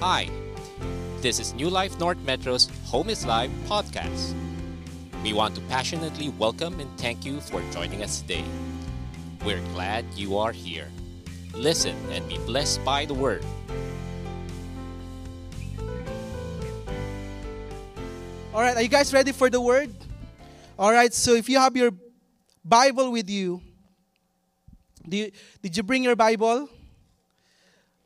Hi, this is New Life North Metro's Home is Live podcast. We want to passionately welcome and thank you for joining us today. We're glad you are here. Listen and be blessed by the word. All right, are you guys ready for the word? All right, so if you have your Bible with you, you did you bring your Bible?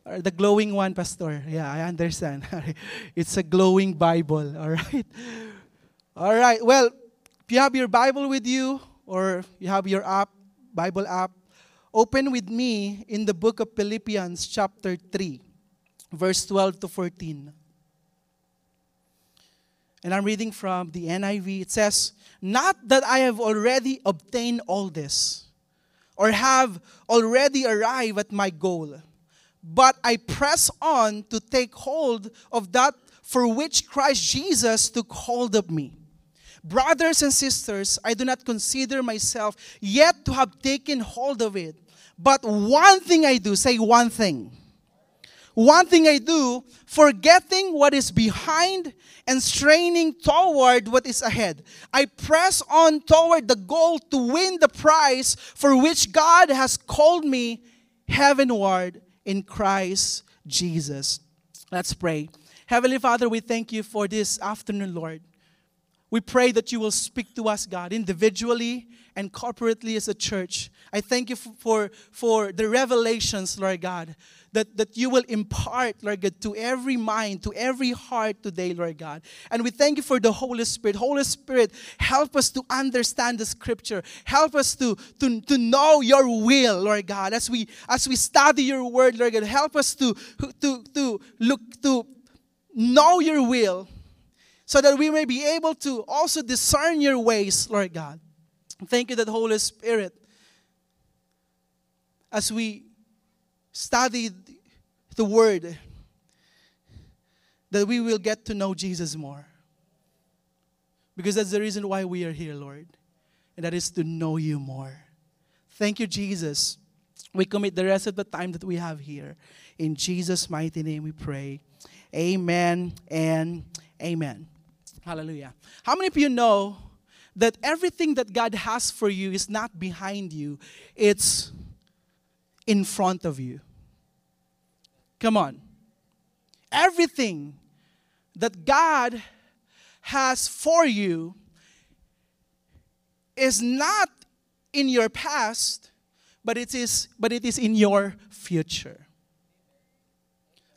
Or the glowing one, Pastor. Yeah, I understand. it's a glowing Bible, all right? All right, well, if you have your Bible with you or you have your app, Bible app, open with me in the book of Philippians, chapter 3, verse 12 to 14. And I'm reading from the NIV. It says, Not that I have already obtained all this, or have already arrived at my goal, but I press on to take hold of that for which Christ Jesus took hold of me. Brothers and sisters, I do not consider myself yet to have taken hold of it. But one thing I do, say one thing. One thing I do, forgetting what is behind and straining toward what is ahead. I press on toward the goal to win the prize for which God has called me heavenward in Christ Jesus. Let's pray. Heavenly Father, we thank you for this afternoon, Lord. We pray that you will speak to us, God, individually and corporately as a church. I thank you for, for the revelations, Lord God, that, that you will impart, Lord God, to every mind, to every heart today, Lord God. And we thank you for the Holy Spirit. Holy Spirit, help us to understand the scripture. Help us to, to, to know your will, Lord God. As we as we study your word, Lord God, help us to, to, to look to know your will so that we may be able to also discern your ways, Lord God. Thank you that Holy Spirit, as we study the Word, that we will get to know Jesus more. Because that's the reason why we are here, Lord. And that is to know you more. Thank you, Jesus. We commit the rest of the time that we have here. In Jesus' mighty name we pray. Amen and amen. Hallelujah. How many of you know that everything that God has for you is not behind you, it's in front of you? Come on. Everything that God has for you is not in your past, but it is but it is in your future.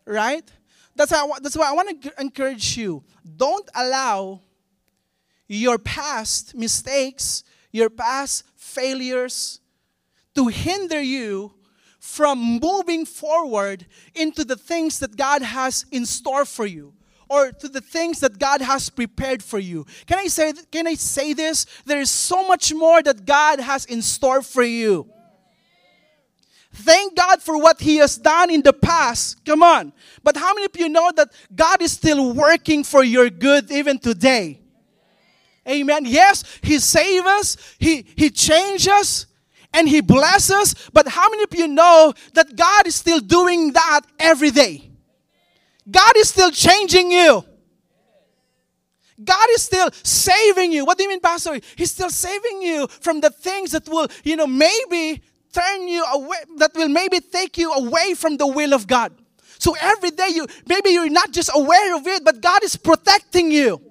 Right? That's why, I, that's why I want to encourage you. Don't allow your past mistakes, your past failures to hinder you from moving forward into the things that God has in store for you or to the things that God has prepared for you. Can I say can I say this? There is so much more that God has in store for you. Thank God for what He has done in the past. Come on. But how many of you know that God is still working for your good even today? Amen. Yes, He saves us, He, he changes us, and He blesses us. But how many of you know that God is still doing that every day? God is still changing you. God is still saving you. What do you mean, Pastor? He's still saving you from the things that will, you know, maybe turn you away, that will maybe take you away from the will of God. So every day you, maybe you're not just aware of it, but God is protecting you.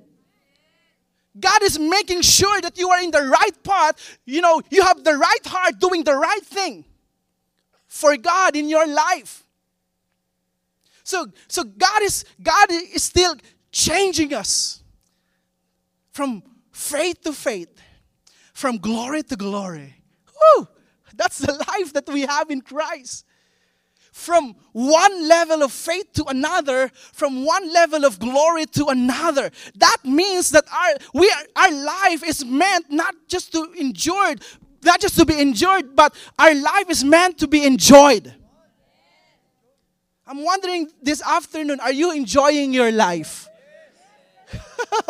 God is making sure that you are in the right path. You know, you have the right heart doing the right thing for God in your life. So, so God is God is still changing us from faith to faith, from glory to glory. Woo! That's the life that we have in Christ. From one level of faith to another, from one level of glory to another. That means that our we are, our life is meant not just to enjoy, not just to be enjoyed, but our life is meant to be enjoyed. I'm wondering this afternoon, are you enjoying your life?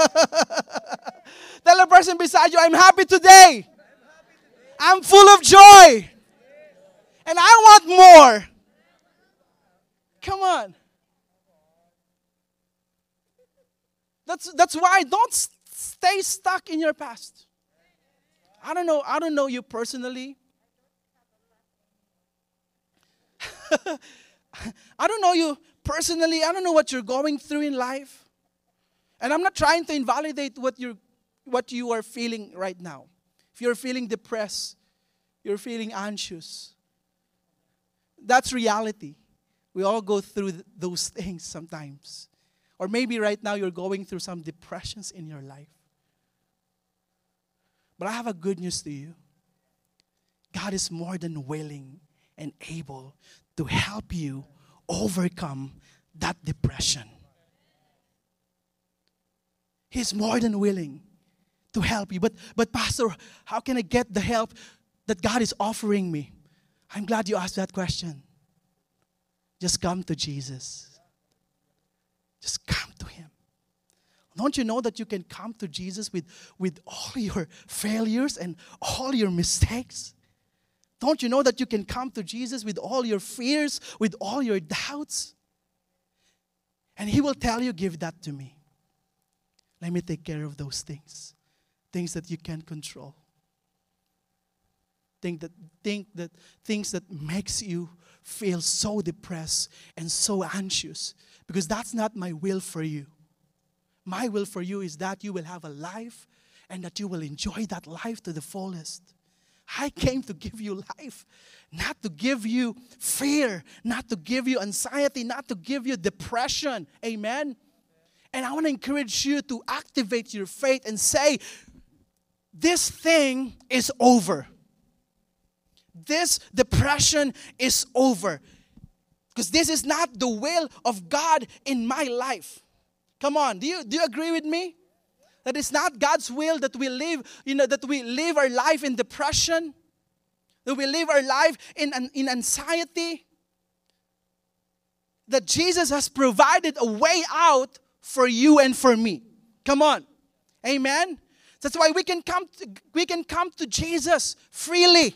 Tell the person beside you, I'm happy today. I'm full of joy. And I want more. Come on. That's, that's why don't stay stuck in your past. I don't know, I don't know you personally. I don't know you personally. I don't know what you're going through in life. And I'm not trying to invalidate what you're what you are feeling right now. If you're feeling depressed, you're feeling anxious. That's reality. We all go through th- those things sometimes. Or maybe right now you're going through some depressions in your life. But I have a good news to you. God is more than willing and able to help you overcome that depression. He's more than willing to help you. But, but Pastor, how can I get the help that God is offering me? I'm glad you asked that question. Just come to Jesus. Just come to Him. Don't you know that you can come to Jesus with, with all your failures and all your mistakes? Don't you know that you can come to Jesus with all your fears, with all your doubts? And He will tell you, Give that to me. Let me take care of those things, things that you can't control. Think that, think that things that makes you feel so depressed and so anxious because that's not my will for you. My will for you is that you will have a life and that you will enjoy that life to the fullest. I came to give you life, not to give you fear, not to give you anxiety, not to give you depression. Amen. And I want to encourage you to activate your faith and say, This thing is over. This depression is over. Because this is not the will of God in my life. Come on, do you, do you agree with me? That it's not God's will that we live, you know, that we live our life in depression, that we live our life in, in anxiety. That Jesus has provided a way out for you and for me. Come on. Amen. That's why we can come to, we can come to Jesus freely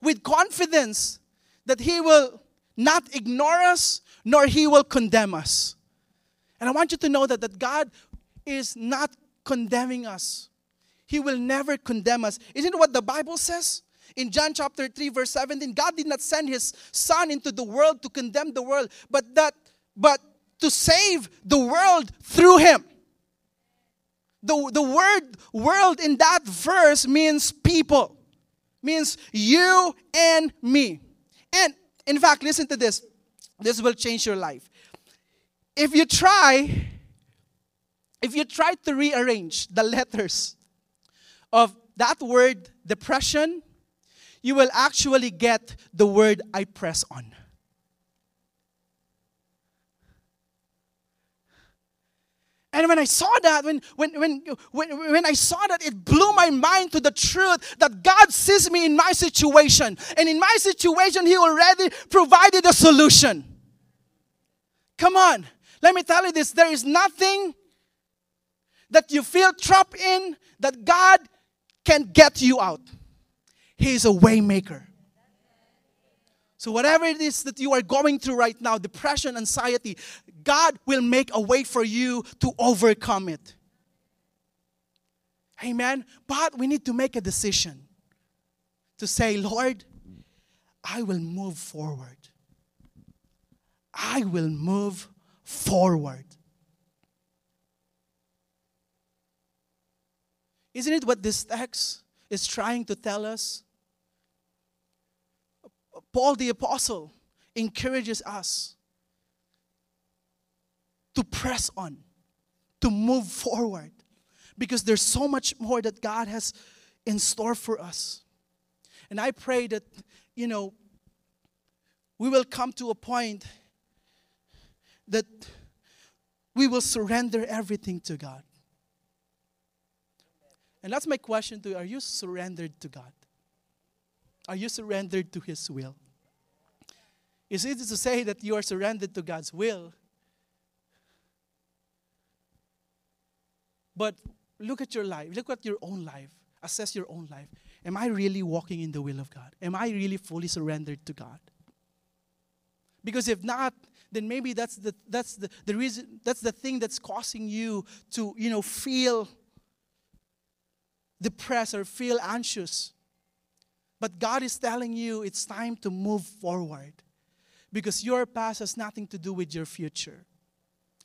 with confidence that he will not ignore us nor he will condemn us. And I want you to know that, that God is not condemning us. He will never condemn us. Isn't what the Bible says? In John chapter 3, verse 17, God did not send his son into the world to condemn the world, but that but to save the world through him. The, the word world in that verse means people, means you and me. And in fact, listen to this. This will change your life. If you try, if you try to rearrange the letters of that word depression, you will actually get the word I press on. And when I saw that, when, when, when, when, when I saw that, it blew my mind to the truth that God sees me in my situation. And in my situation, He already provided a solution. Come on. Let me tell you this there is nothing that you feel trapped in that God can get you out. He is a waymaker. So, whatever it is that you are going through right now depression, anxiety God will make a way for you to overcome it. Amen. But we need to make a decision to say, Lord, I will move forward. I will move forward. Isn't it what this text is trying to tell us? Paul the Apostle encourages us to press on, to move forward, because there's so much more that God has in store for us. And I pray that, you know, we will come to a point that we will surrender everything to God. And that's my question to you. Are you surrendered to God? Are you surrendered to His will? It's easy to say that you are surrendered to God's will. But look at your life. Look at your own life. Assess your own life. Am I really walking in the will of God? Am I really fully surrendered to God? Because if not, then maybe that's the that's the, the reason that's the thing that's causing you to you know feel depressed or feel anxious. But God is telling you it's time to move forward because your past has nothing to do with your future.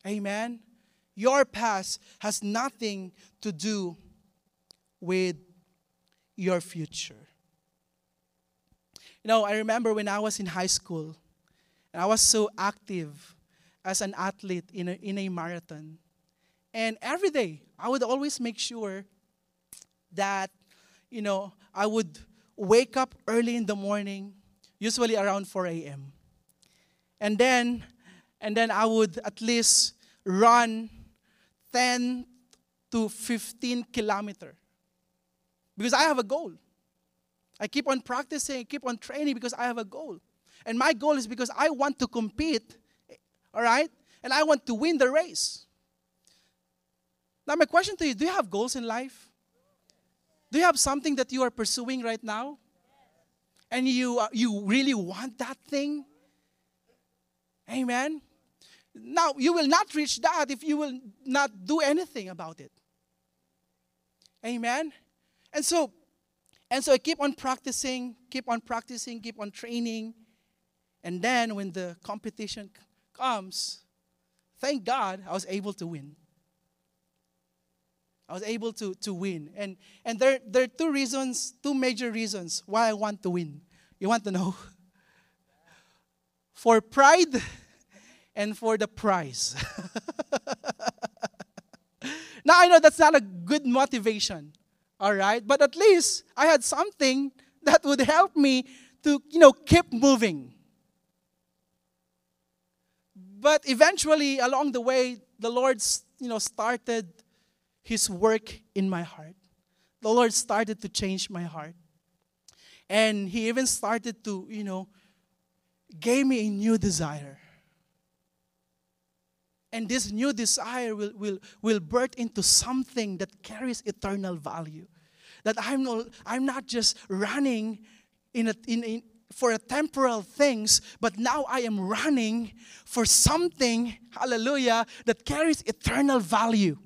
Amen. Your past has nothing to do with your future. You know, I remember when I was in high school, and I was so active as an athlete in a, in a marathon. And every day, I would always make sure that, you know, I would wake up early in the morning, usually around 4 a.m. And then, and then I would at least run 10 to 15 kilometer because I have a goal. I keep on practicing, keep on training because I have a goal. And my goal is because I want to compete, all right? And I want to win the race. Now, my question to you do you have goals in life? Do you have something that you are pursuing right now? And you, uh, you really want that thing? Amen. Now, you will not reach that if you will not do anything about it. Amen. And so, and so I keep on practicing, keep on practicing, keep on training. And then when the competition comes, thank God I was able to win. I was able to, to win. And, and there, there are two reasons, two major reasons why I want to win. You want to know? For pride and for the prize. now I know that's not a good motivation. All right? But at least I had something that would help me to, you know, keep moving. But eventually, along the way, the Lord, you know, started His work in my heart. The Lord started to change my heart. And He even started to, you know, gave me a new desire. And this new desire will, will, will birth into something that carries eternal value. That I'm not, I'm not just running in a, in, in, for a temporal things, but now I am running for something, hallelujah, that carries eternal value.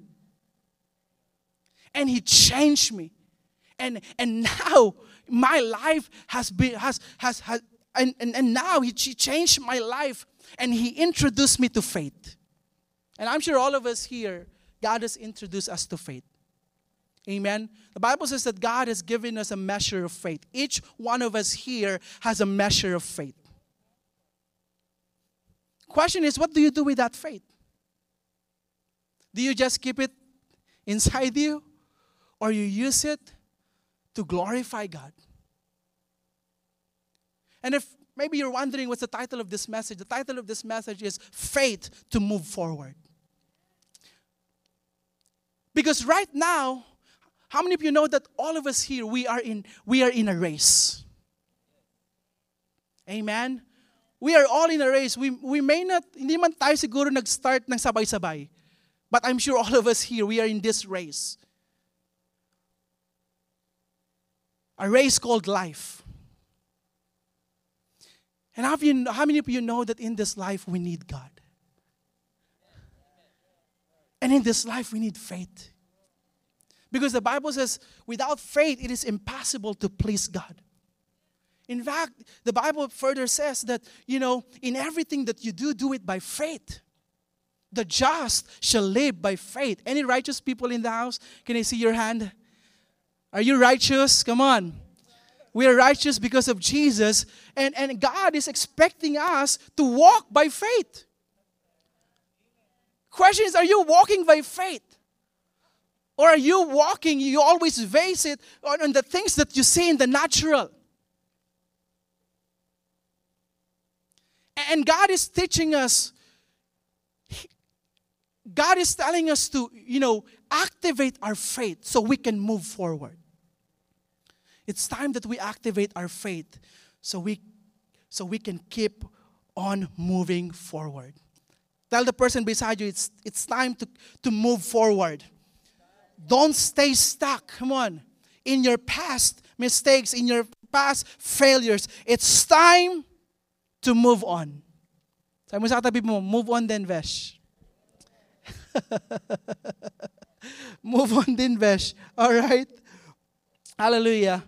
And he changed me. And and now my life has been has has, has and, and, and now he, he changed my life and he introduced me to faith. And I'm sure all of us here, God has introduced us to faith. Amen. The Bible says that God has given us a measure of faith. Each one of us here has a measure of faith. Question is, what do you do with that faith? Do you just keep it inside you or you use it to glorify God? And if maybe you're wondering what's the title of this message, the title of this message is Faith to Move Forward. Because right now, how many of you know that all of us here we are in we are in a race? Amen. We are all in a race. We we may not hindi man tayo siguro nag-start ng sabay-sabay. But I'm sure all of us here we are in this race. A race called life. And how, you, how many of you know that in this life we need God? And in this life we need faith. Because the Bible says, without faith, it is impossible to please God. In fact, the Bible further says that, you know, in everything that you do, do it by faith. The just shall live by faith. Any righteous people in the house? Can I see your hand? Are you righteous? Come on. We are righteous because of Jesus, and, and God is expecting us to walk by faith. Question is, are you walking by faith? Or are you walking, you always base it on, on the things that you see in the natural? And God is teaching us, God is telling us to, you know, activate our faith so we can move forward. It's time that we activate our faith so we so we can keep on moving forward. Tell the person beside you it's it's time to, to move forward. Don't stay stuck. Come on. In your past mistakes, in your past failures. It's time to move on. Sabi mo sa katabi mo, move on din, Vesh. move on din, Vesh. All right? Hallelujah.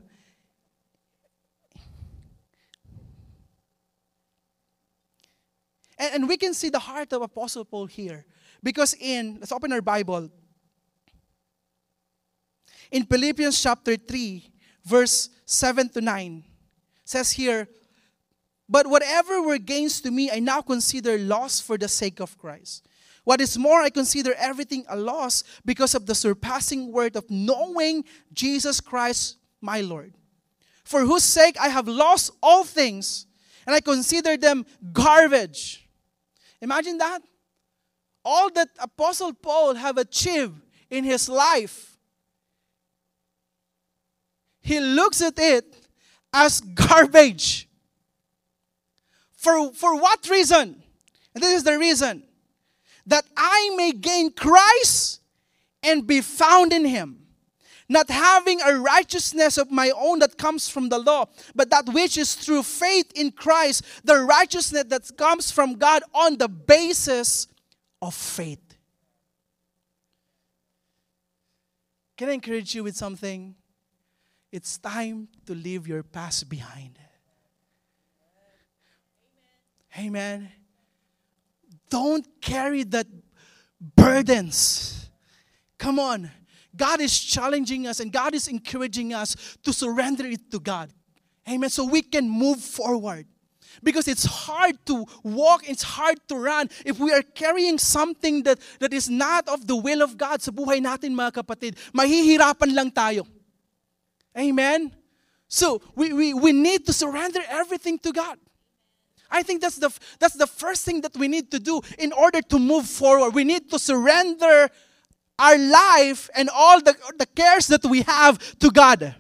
And, and we can see the heart of Apostle Paul here. Because in, let's open our Bible. In Philippians chapter 3, verse 7 to 9, says here, But whatever were gains to me, I now consider loss for the sake of Christ. What is more, I consider everything a loss because of the surpassing worth of knowing Jesus Christ, my Lord, for whose sake I have lost all things, and I consider them garbage. Imagine that. All that Apostle Paul have achieved in his life, he looks at it as garbage. For, for what reason? And this is the reason that I may gain Christ and be found in him. Not having a righteousness of my own that comes from the law, but that which is through faith in Christ, the righteousness that comes from God on the basis of faith. Can I encourage you with something? It's time to leave your past behind. Amen. Don't carry that burdens. Come on. God is challenging us and God is encouraging us to surrender it to God. Amen. So we can move forward. Because it's hard to walk, it's hard to run if we are carrying something that, that is not of the will of God sa buhay natin mga kapatid. Mahihirapan lang tayo. Amen? So, we, we, we need to surrender everything to God. I think that's the, that's the first thing that we need to do in order to move forward. We need to surrender our life and all the, the cares that we have to God.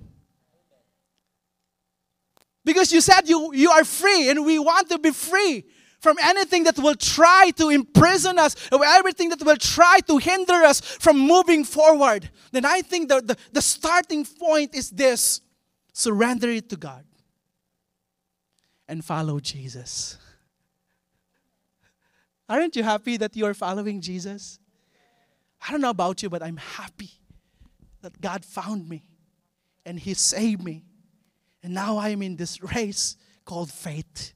Because you said you, you are free, and we want to be free from anything that will try to imprison us, or everything that will try to hinder us from moving forward. Then I think the, the, the starting point is this surrender it to God and follow Jesus. Aren't you happy that you are following Jesus? I don't know about you, but I'm happy that God found me and He saved me. And now I'm in this race called faith.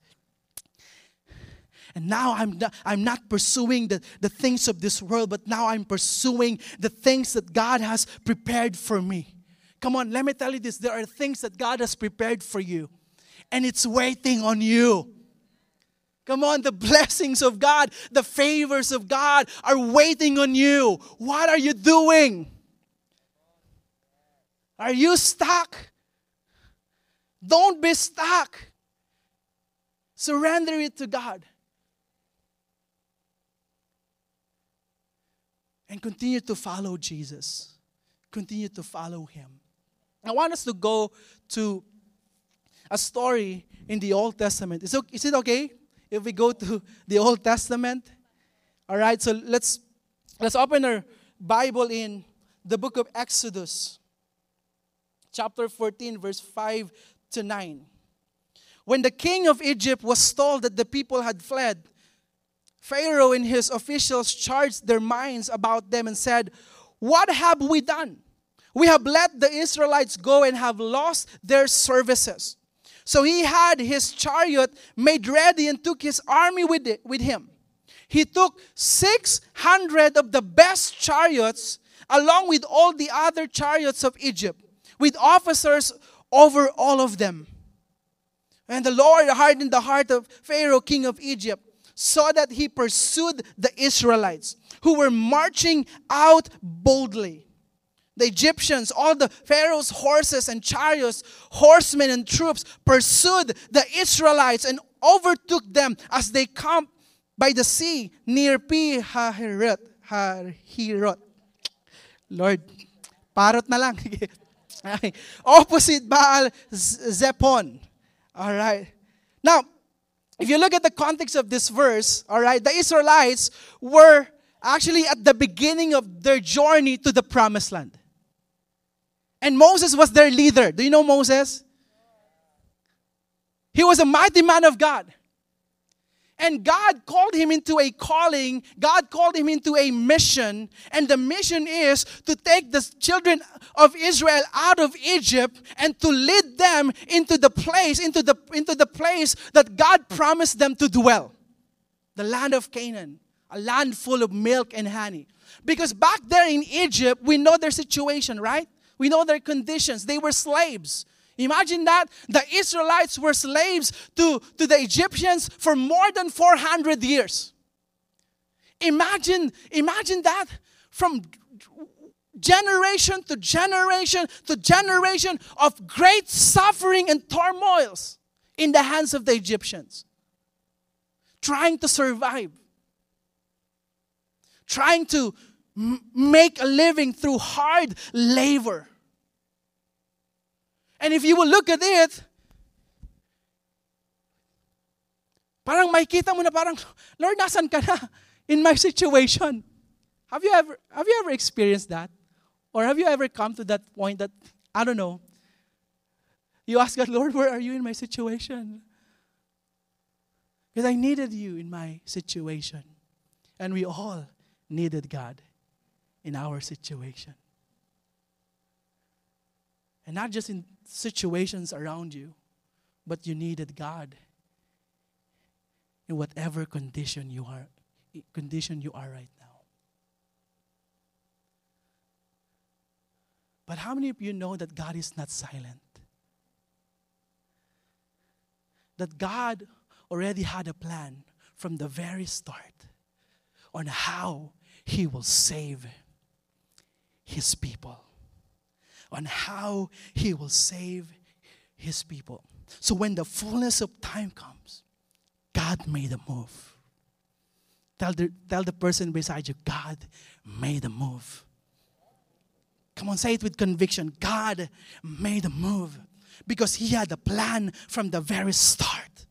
And now I'm not, I'm not pursuing the, the things of this world, but now I'm pursuing the things that God has prepared for me. Come on, let me tell you this there are things that God has prepared for you and it's waiting on you. Come on, the blessings of God, the favors of God are waiting on you. What are you doing? Are you stuck? Don't be stuck. Surrender it to God. And continue to follow Jesus. Continue to follow Him. I want us to go to a story in the Old Testament. Is, it okay if we go to the Old Testament? All right, so let's let's open our Bible in the book of Exodus, chapter 14, verse 5 to 9. When the king of Egypt was told that the people had fled, Pharaoh and his officials charged their minds about them and said, What have we done? We have let the Israelites go and have lost their services. So he had his chariot made ready and took his army with, it, with him. He took 600 of the best chariots along with all the other chariots of Egypt, with officers over all of them. And the Lord hardened the heart of Pharaoh, king of Egypt, so that he pursued the Israelites, who were marching out boldly the Egyptians, all the Pharaoh's horses and chariots, horsemen and troops pursued the Israelites and overtook them as they camped by the sea near Pi Hahirot. Hahirot. Lord, parot na lang. Opposite Baal Zepon. All right. Now, if you look at the context of this verse, all right, the Israelites were actually at the beginning of their journey to the promised land. And Moses was their leader. Do you know Moses? He was a mighty man of God. And God called him into a calling, God called him into a mission, and the mission is to take the children of Israel out of Egypt and to lead them into the place, into the, into the place that God promised them to dwell. The land of Canaan, a land full of milk and honey. Because back there in Egypt, we know their situation, right? We know their conditions. They were slaves. Imagine that the Israelites were slaves to, to the Egyptians for more than 400 years. Imagine, imagine that from generation to generation to generation of great suffering and turmoils in the hands of the Egyptians. Trying to survive, trying to make a living through hard labor. And if you will look at it, parang makita mo na parang, Lord, nasan ka na in my situation? Have you ever have you ever experienced that? Or have you ever come to that point that I don't know? You ask God, Lord, where are you in my situation? Because I needed you in my situation. And we all needed God in our situation. And not just in situations around you, but you needed God in whatever condition you are condition you are right now. But how many of you know that God is not silent? That God already had a plan from the very start on how He will save His people, on how He will save His people. So when the fullness of time comes, God made a move. Tell the, tell the person beside you, God made a move. Come on, say it with conviction. God made a move because He had a plan from the very start.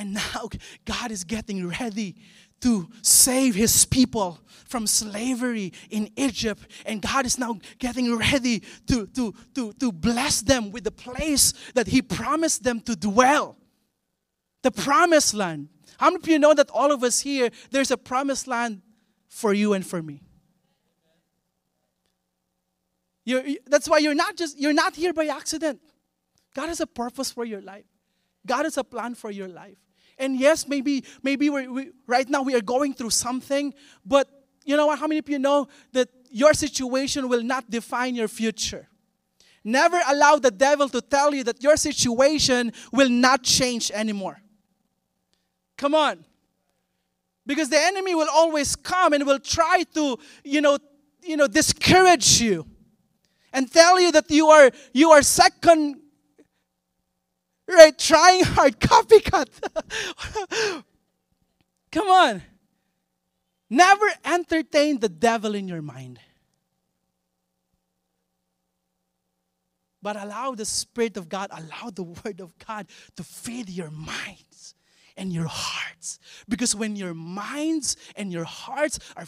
And now God is getting ready to save His people from slavery in Egypt. And God is now getting ready to, to, to, to bless them with the place that He promised them to dwell the promised land. How many of you know that all of us here, there's a promised land for you and for me? You're, that's why you're not just you're not here by accident. God has a purpose for your life. God has a plan for your life. And yes, maybe maybe we're, we right now we are going through something, but you know what? How many of you know that your situation will not define your future? Never allow the devil to tell you that your situation will not change anymore. Come on. Because the enemy will always come and will try to, you know, you know, discourage you and tell you that you are you are second right trying hard. Copycat come on. Never entertain the devil in your mind. But allow the spirit of god allow the word of god to feed your minds and your hearts. Because when your minds and your hearts are,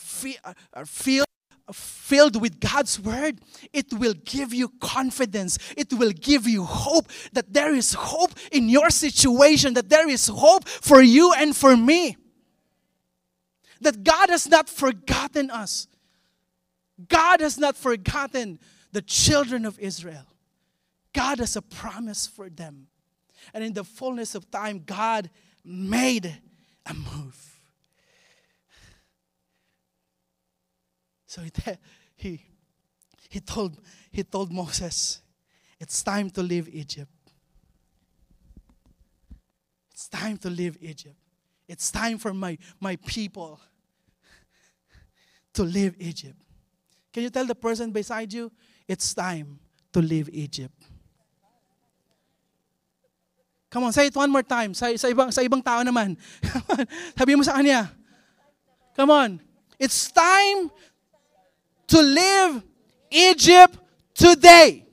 are filled filled with God's word, it will give you confidence. It will give you hope that there is hope in your situation, that there is hope for you and for me. That God has not forgotten us. God has not forgotten the children of Israel. God has a promise for them. And in the fullness of time, God made a move. So he, he, he, told, he told Moses, It's time to leave Egypt. It's time to leave Egypt. It's time for my, my people to leave Egypt. Can you tell the person beside you, it's time to leave Egypt? Come on, say it one more time. Sa, sa, ibang, sa ibang tao naman. Sabi mo sa kanya. Come on. It's time to live Egypt today.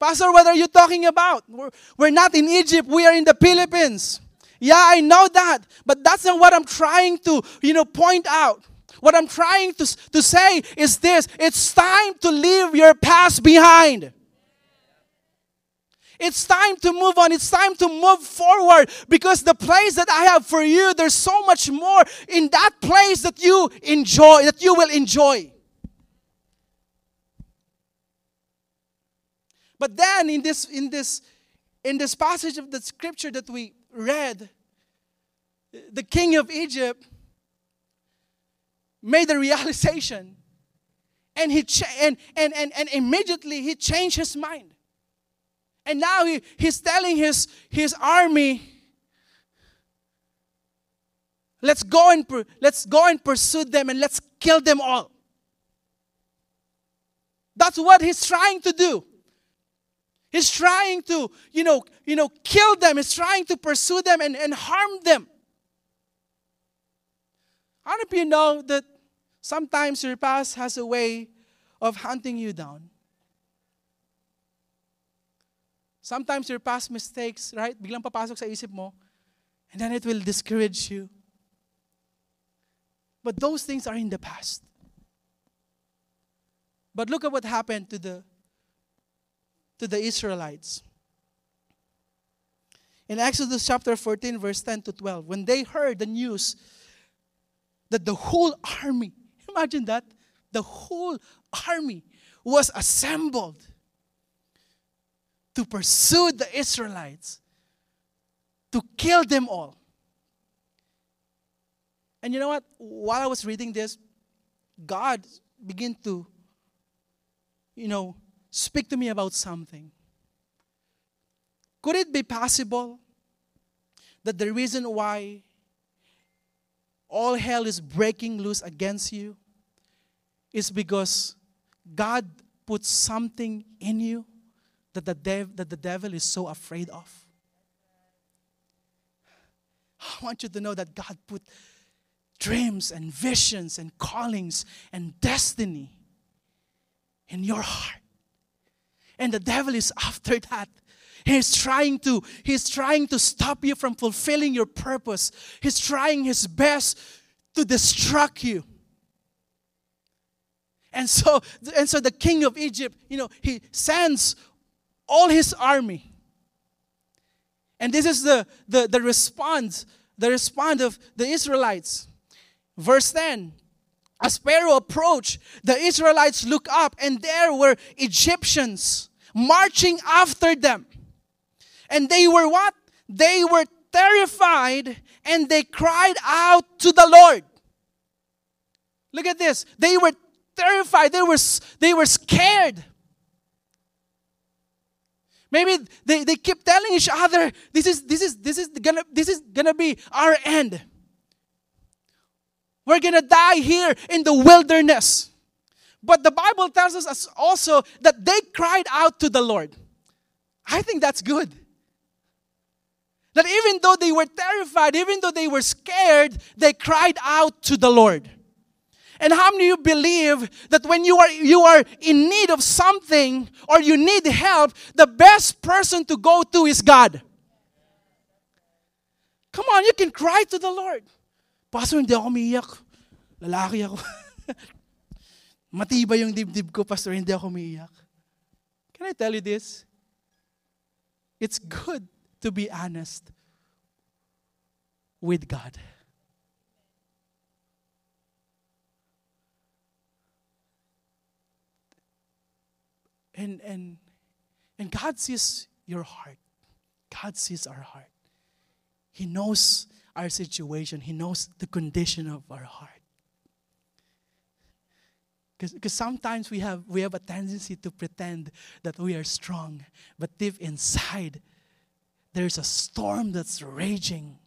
Pastor, what are you talking about? We're, we're not in Egypt, we are in the Philippines. Yeah, I know that, but that's not what I'm trying to, you know, point out. What I'm trying to, to say is this it's time to leave your past behind. It's time to move on. It's time to move forward because the place that I have for you, there's so much more in that place that you enjoy, that you will enjoy. But then in this in this in this passage of the scripture that we read, the king of Egypt made a realization and he cha- and, and, and, and immediately he changed his mind and now he, he's telling his, his army let's go and let's go and pursue them and let's kill them all. That's what he's trying to do. He's trying to you know you know kill them. He's trying to pursue them and, and harm them. How many of you know that sometimes your past has a way of hunting you down? Sometimes your past mistakes, right? Biglang papasok sa isip mo, and then it will discourage you. But those things are in the past. But look at what happened to the to the Israelites. In Exodus chapter 14, verse 10 to 12, when they heard the news that the whole army, imagine that, the whole army was assembled to pursue the Israelites, to kill them all. And you know what? While I was reading this, God began to, you know, speak to me about something. Could it be possible that the reason why all hell is breaking loose against you is because God put something in you that the, dev- that the devil is so afraid of. I want you to know that God put dreams and visions and callings and destiny in your heart. And the devil is after that. He's trying to he's trying to stop you from fulfilling your purpose. He's trying his best to distract you. And so and so the king of Egypt, you know, he sends all his army. And this is the the, the response, the response of the Israelites. Verse 10. As Pharaoh approached, the Israelites looked up, and there were Egyptians marching after them. And they were what? They were terrified and they cried out to the Lord. Look at this. They were terrified. They were, they were scared. Maybe they, they keep telling each other, this is, this, is, this, is gonna, this is gonna be our end. We're gonna die here in the wilderness. But the Bible tells us also that they cried out to the Lord. I think that's good. That even though they were terrified, even though they were scared, they cried out to the Lord. And how many of you believe that when you are you are in need of something or you need help, the best person to go to is God? Come on, you can cry to the Lord. Pastor, hindi ako umiiyak. Lalaki ako. Matibay yung dibdib ko, Pastor, hindi ako umiiyak. Can I tell you this? It's good to be honest with God. And, and, and God sees your heart. God sees our heart. He knows our situation. He knows the condition of our heart. Because sometimes we have, we have a tendency to pretend that we are strong, but deep inside, there's a storm that's raging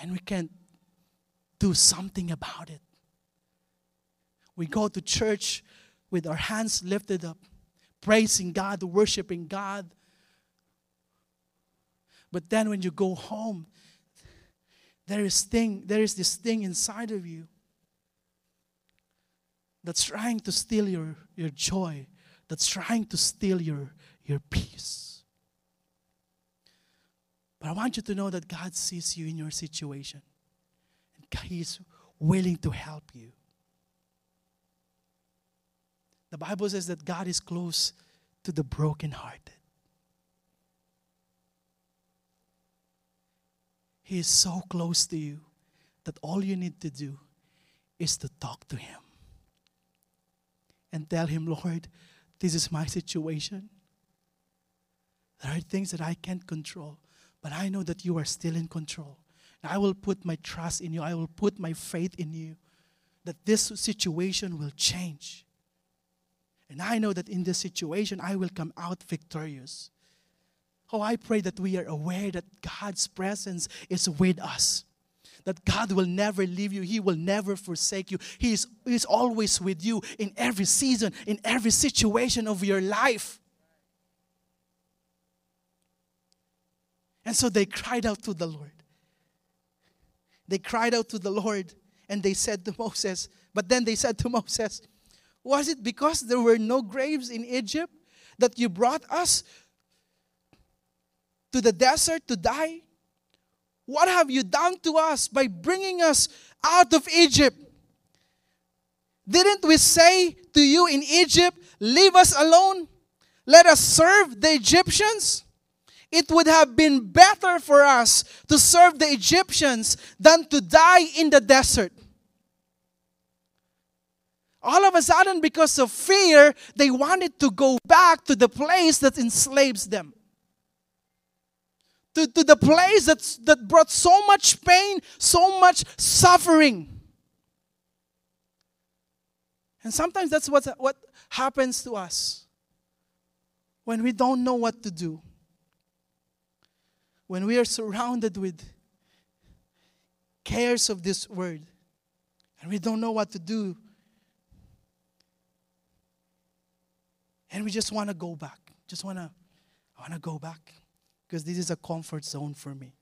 and we can't do something about it. We go to church with our hands lifted up, praising God, worshiping God. But then when you go home, there is thing, there is this thing inside of you that's trying to steal your, your joy, that's trying to steal your, your peace. But I want you to know that God sees you in your situation. And He is willing to help you. The Bible says that God is close to the brokenhearted. He is so close to you that all you need to do is to talk to Him and tell Him, Lord, this is my situation. There are things that I can't control, but I know that you are still in control. And I will put my trust in you, I will put my faith in you that this situation will change. And I know that in this situation, I will come out victorious. Oh, I pray that we are aware that God's presence is with us. That God will never leave you, He will never forsake you. He is, he is always with you in every season, in every situation of your life. And so they cried out to the Lord. They cried out to the Lord and they said to Moses, but then they said to Moses, Was it because there were no graves in Egypt that you brought us to the desert to die? What have you done to us by bringing us out of Egypt? Didn't we say to you in Egypt, Leave us alone? Let us serve the Egyptians? It would have been better for us to serve the Egyptians than to die in the desert. All of a sudden, because of fear, they wanted to go back to the place that enslaves them to, to the place that's, that brought so much pain, so much suffering. And sometimes that's what, what happens to us when we don't know what to do. When we are surrounded with cares of this world and we don't know what to do. And we just want to go back. Just want to I want to go back because this is a comfort zone for me.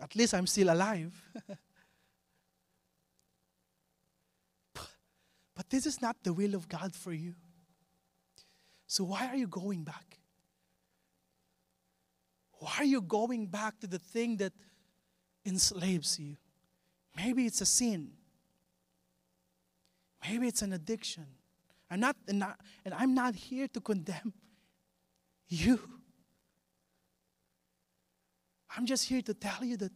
At least I'm still alive. but this is not the will of God for you. So why are you going back? Why are you going back to the thing that enslaves you? Maybe it's a sin. Maybe it's an addiction. I'm not, and, not, and I'm not here to condemn you. I'm just here to tell you that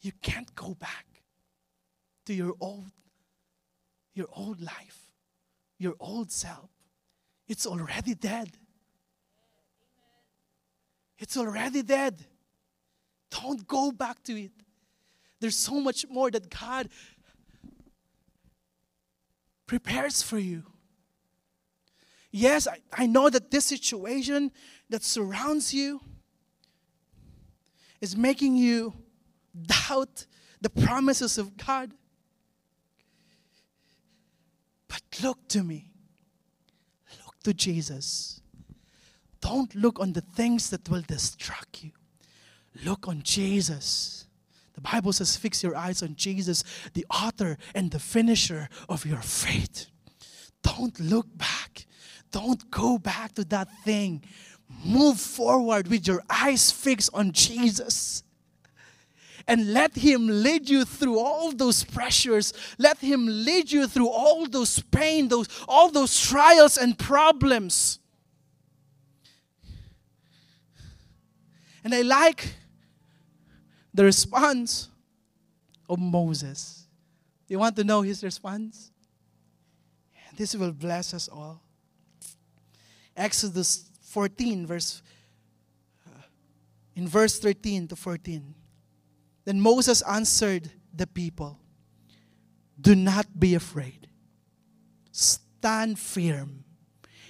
you can't go back to your old your old life, your old self. It's already dead. It's already dead. Don't go back to it. There's so much more that God prepares for you. Yes, I, I know that this situation that surrounds you is making you doubt the promises of God. But look to me. Look to Jesus. Don't look on the things that will distract you. Look on Jesus. The Bible says, fix your eyes on Jesus, the author and the finisher of your faith. Don't look back. Don't go back to that thing. Move forward with your eyes fixed on Jesus. And let Him lead you through all those pressures. Let Him lead you through all those pain, those, all those trials and problems. And I like the response of Moses. You want to know his response? This will bless us all. Exodus 14, verse in verse 13 to 14. Then Moses answered the people, Do not be afraid. Stand firm,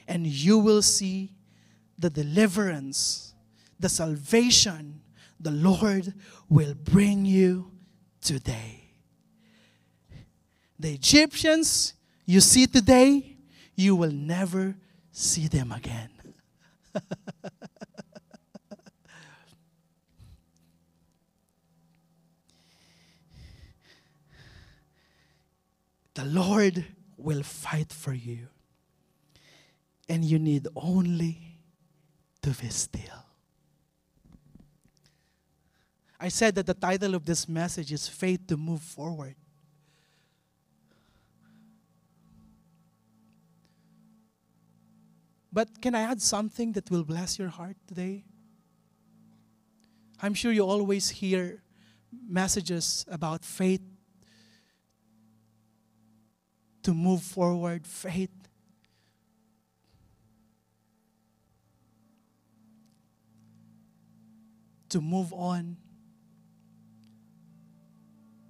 and you will see the deliverance, the salvation the Lord will bring you today. The Egyptians you see today, you will never see them again. the Lord will fight for you. And you need only to be still. I said that the title of this message is Faith to Move Forward. But can I add something that will bless your heart today? I'm sure you always hear messages about faith to move forward, faith to move on.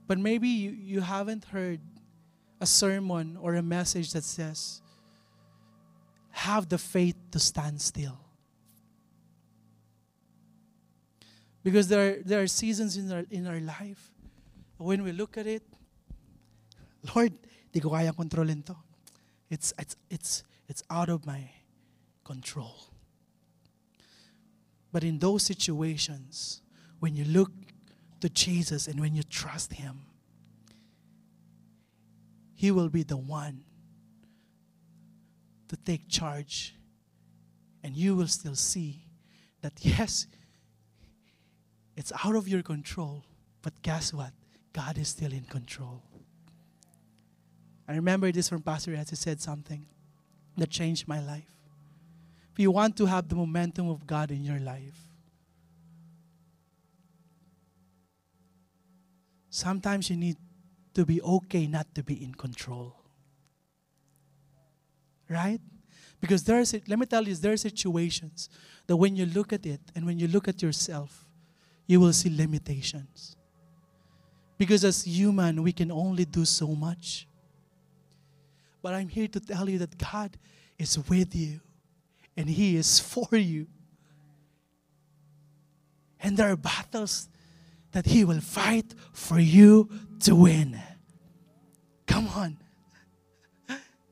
But maybe you, you haven't heard a sermon or a message that says, have the faith to stand still. Because there are, there are seasons in our, in our life when we look at it, Lord, di ko kayang kontrolin to. It's, it's, it's, it's out of my control. But in those situations, when you look to Jesus and when you trust Him, He will be the one to take charge. And you will still see that, yes, it's out of your control, but guess what? God is still in control. I remember this from Pastor as he said something that changed my life. If you want to have the momentum of God in your life, sometimes you need to be okay not to be in control. Right? Because there's, let me tell you, there are situations that when you look at it and when you look at yourself, you will see limitations. Because as human, we can only do so much. But I'm here to tell you that God is with you and He is for you. And there are battles that He will fight for you to win. Come on.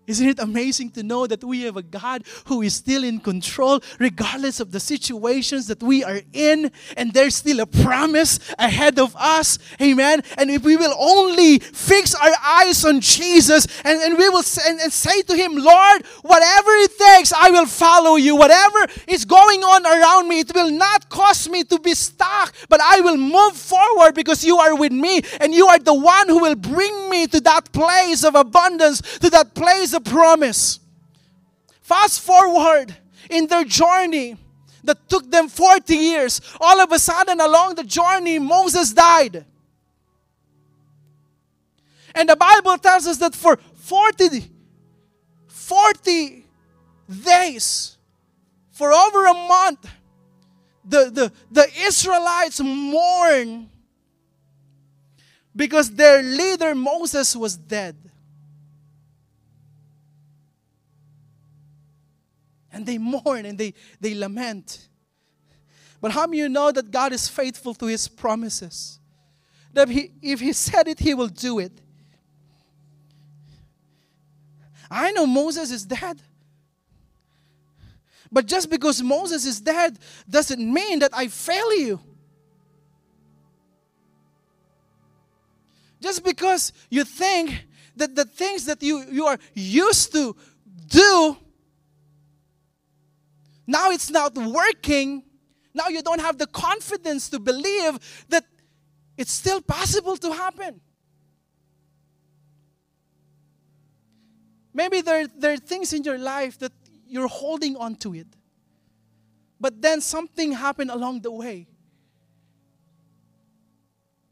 Isn't it amazing to know that we have a God who is still in control, regardless of the situations that we are in, and there's still a promise ahead of us? Amen. And if we will only fix our eyes on Jesus and, and we will say, and, and say to Him, Lord, whatever it takes, I will follow you. Whatever is going on around me, it will not cause me to be stuck, but I will move forward because you are with me, and you are the one who will bring me to that place of abundance, to that place the promise. Fast forward in their journey that took them 40 years. All of a sudden, along the journey, Moses died. And the Bible tells us that for 40, 40 days, for over a month, the, the, the Israelites mourn because their leader Moses was dead. And they mourn and they, they lament. But how many you know that God is faithful to His promises? That he, if He said it, He will do it. I know Moses is dead. But just because Moses is dead doesn't mean that I fail you. Just because you think that the things that you, you are used to do now it's not working. Now you don't have the confidence to believe that it's still possible to happen. Maybe there, there are things in your life that you're holding on to it. But then something happened along the way.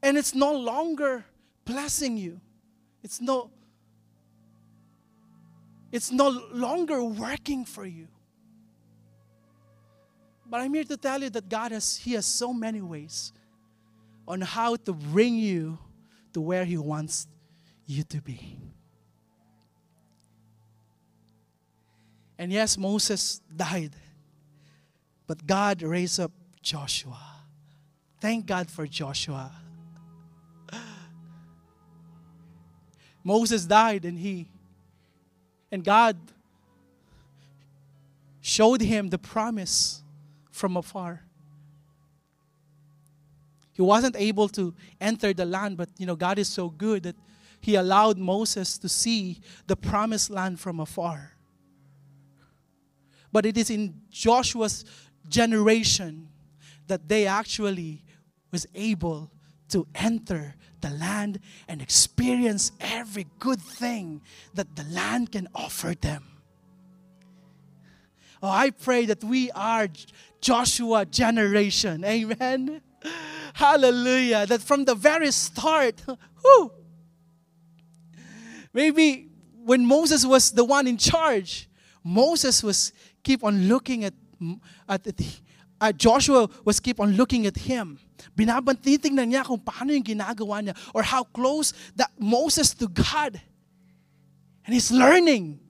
And it's no longer blessing you. It's no it's no longer working for you. But I'm here to tell you that God has He has so many ways on how to bring you to where He wants you to be. And yes, Moses died, but God raised up Joshua. Thank God for Joshua. Moses died and he and God showed him the promise from afar. He wasn't able to enter the land, but you know, God is so good that He allowed Moses to see the promised land from afar. But it is in Joshua's generation that they actually was able to enter the land and experience every good thing that the land can offer them. Oh, I pray that we are Joshua generation. Amen. Hallelujah. That from the very start, whew, maybe when Moses was the one in charge, Moses was keep on looking at, at, at uh, Joshua was keep on looking at him. Binabantitignan niya kung paano yung ginagawa niya or how close that Moses to God. And he's learning.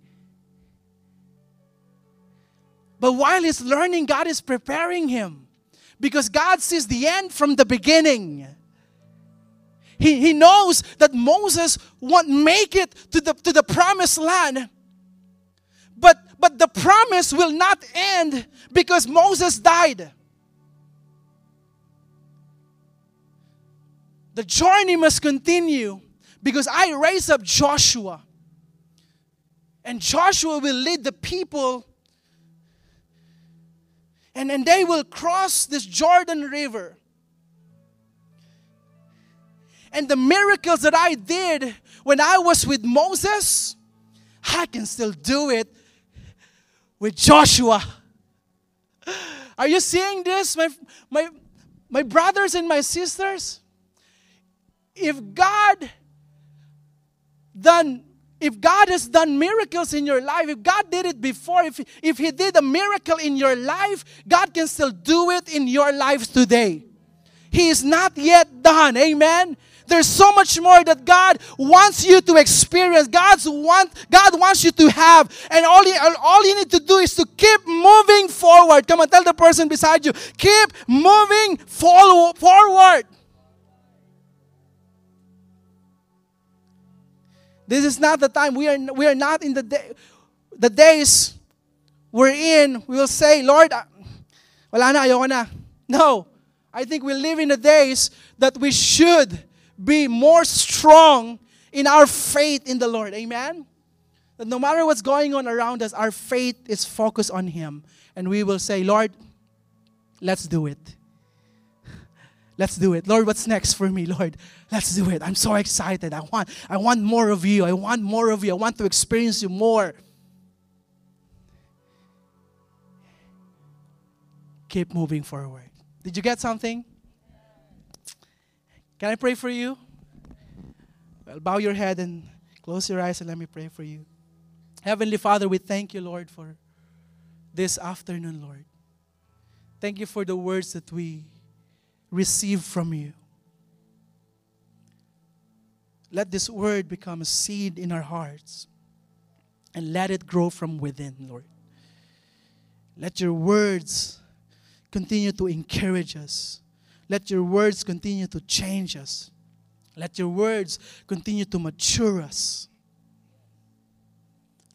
But while he's learning, God is preparing him. Because God sees the end from the beginning. He, he knows that Moses won't make it to the, to the promised land. But, but the promise will not end because Moses died. The journey must continue because I raise up Joshua. And Joshua will lead the people. And, and they will cross this Jordan River. And the miracles that I did when I was with Moses, I can still do it with Joshua. Are you seeing this, my, my, my brothers and my sisters? If God done if God has done miracles in your life, if God did it before, if, if He did a miracle in your life, God can still do it in your lives today. He is not yet done. Amen. There's so much more that God wants you to experience. God's want, God wants you to have. And all you, all you need to do is to keep moving forward. Come on, tell the person beside you, keep moving forward. This is not the time. We are, we are not in the, day, the days we're in. We will say, Lord, wala na, ayoko na. No. I think we live in the days that we should be more strong in our faith in the Lord. Amen? That no matter what's going on around us, our faith is focused on Him. And we will say, Lord, let's do it. Let's do it. Lord, what's next for me, Lord? Let's do it. I'm so excited. I want, I want more of you. I want more of you. I want to experience you more. Keep moving forward. Did you get something? Can I pray for you? Well, bow your head and close your eyes and let me pray for you. Heavenly Father, we thank you, Lord, for this afternoon, Lord. Thank you for the words that we receive from you. Let this word become a seed in our hearts and let it grow from within, Lord. Let your words continue to encourage us let your words continue to change us. Let your words continue to mature us.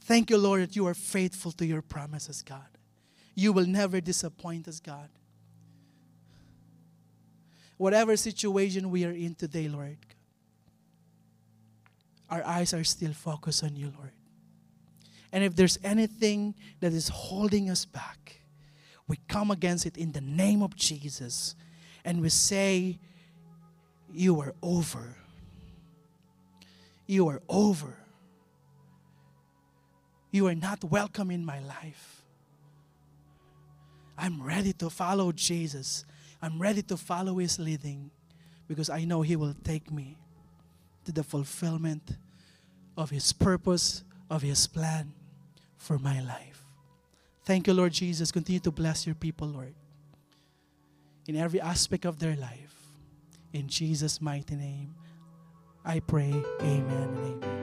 Thank you, Lord, that you are faithful to your promises, God. You will never disappoint us, God. Whatever situation we are in today, Lord, our eyes are still focused on you, Lord. And if there's anything that is holding us back, we come against it in the name of Jesus and we say, You are over. You are over. You are not welcome in my life. I'm ready to follow Jesus. I'm ready to follow his leading because I know he will take me to the fulfillment of his purpose, of his plan for my life. Thank you, Lord Jesus. Continue to bless your people, Lord in every aspect of their life. In Jesus' mighty name, I pray, Amen Amen.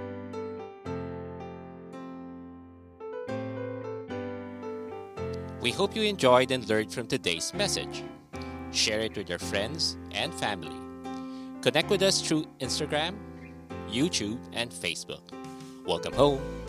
We hope you enjoyed and learned from today's message. Share it with your friends and family. Connect with us through Instagram, YouTube, and Facebook. Welcome home.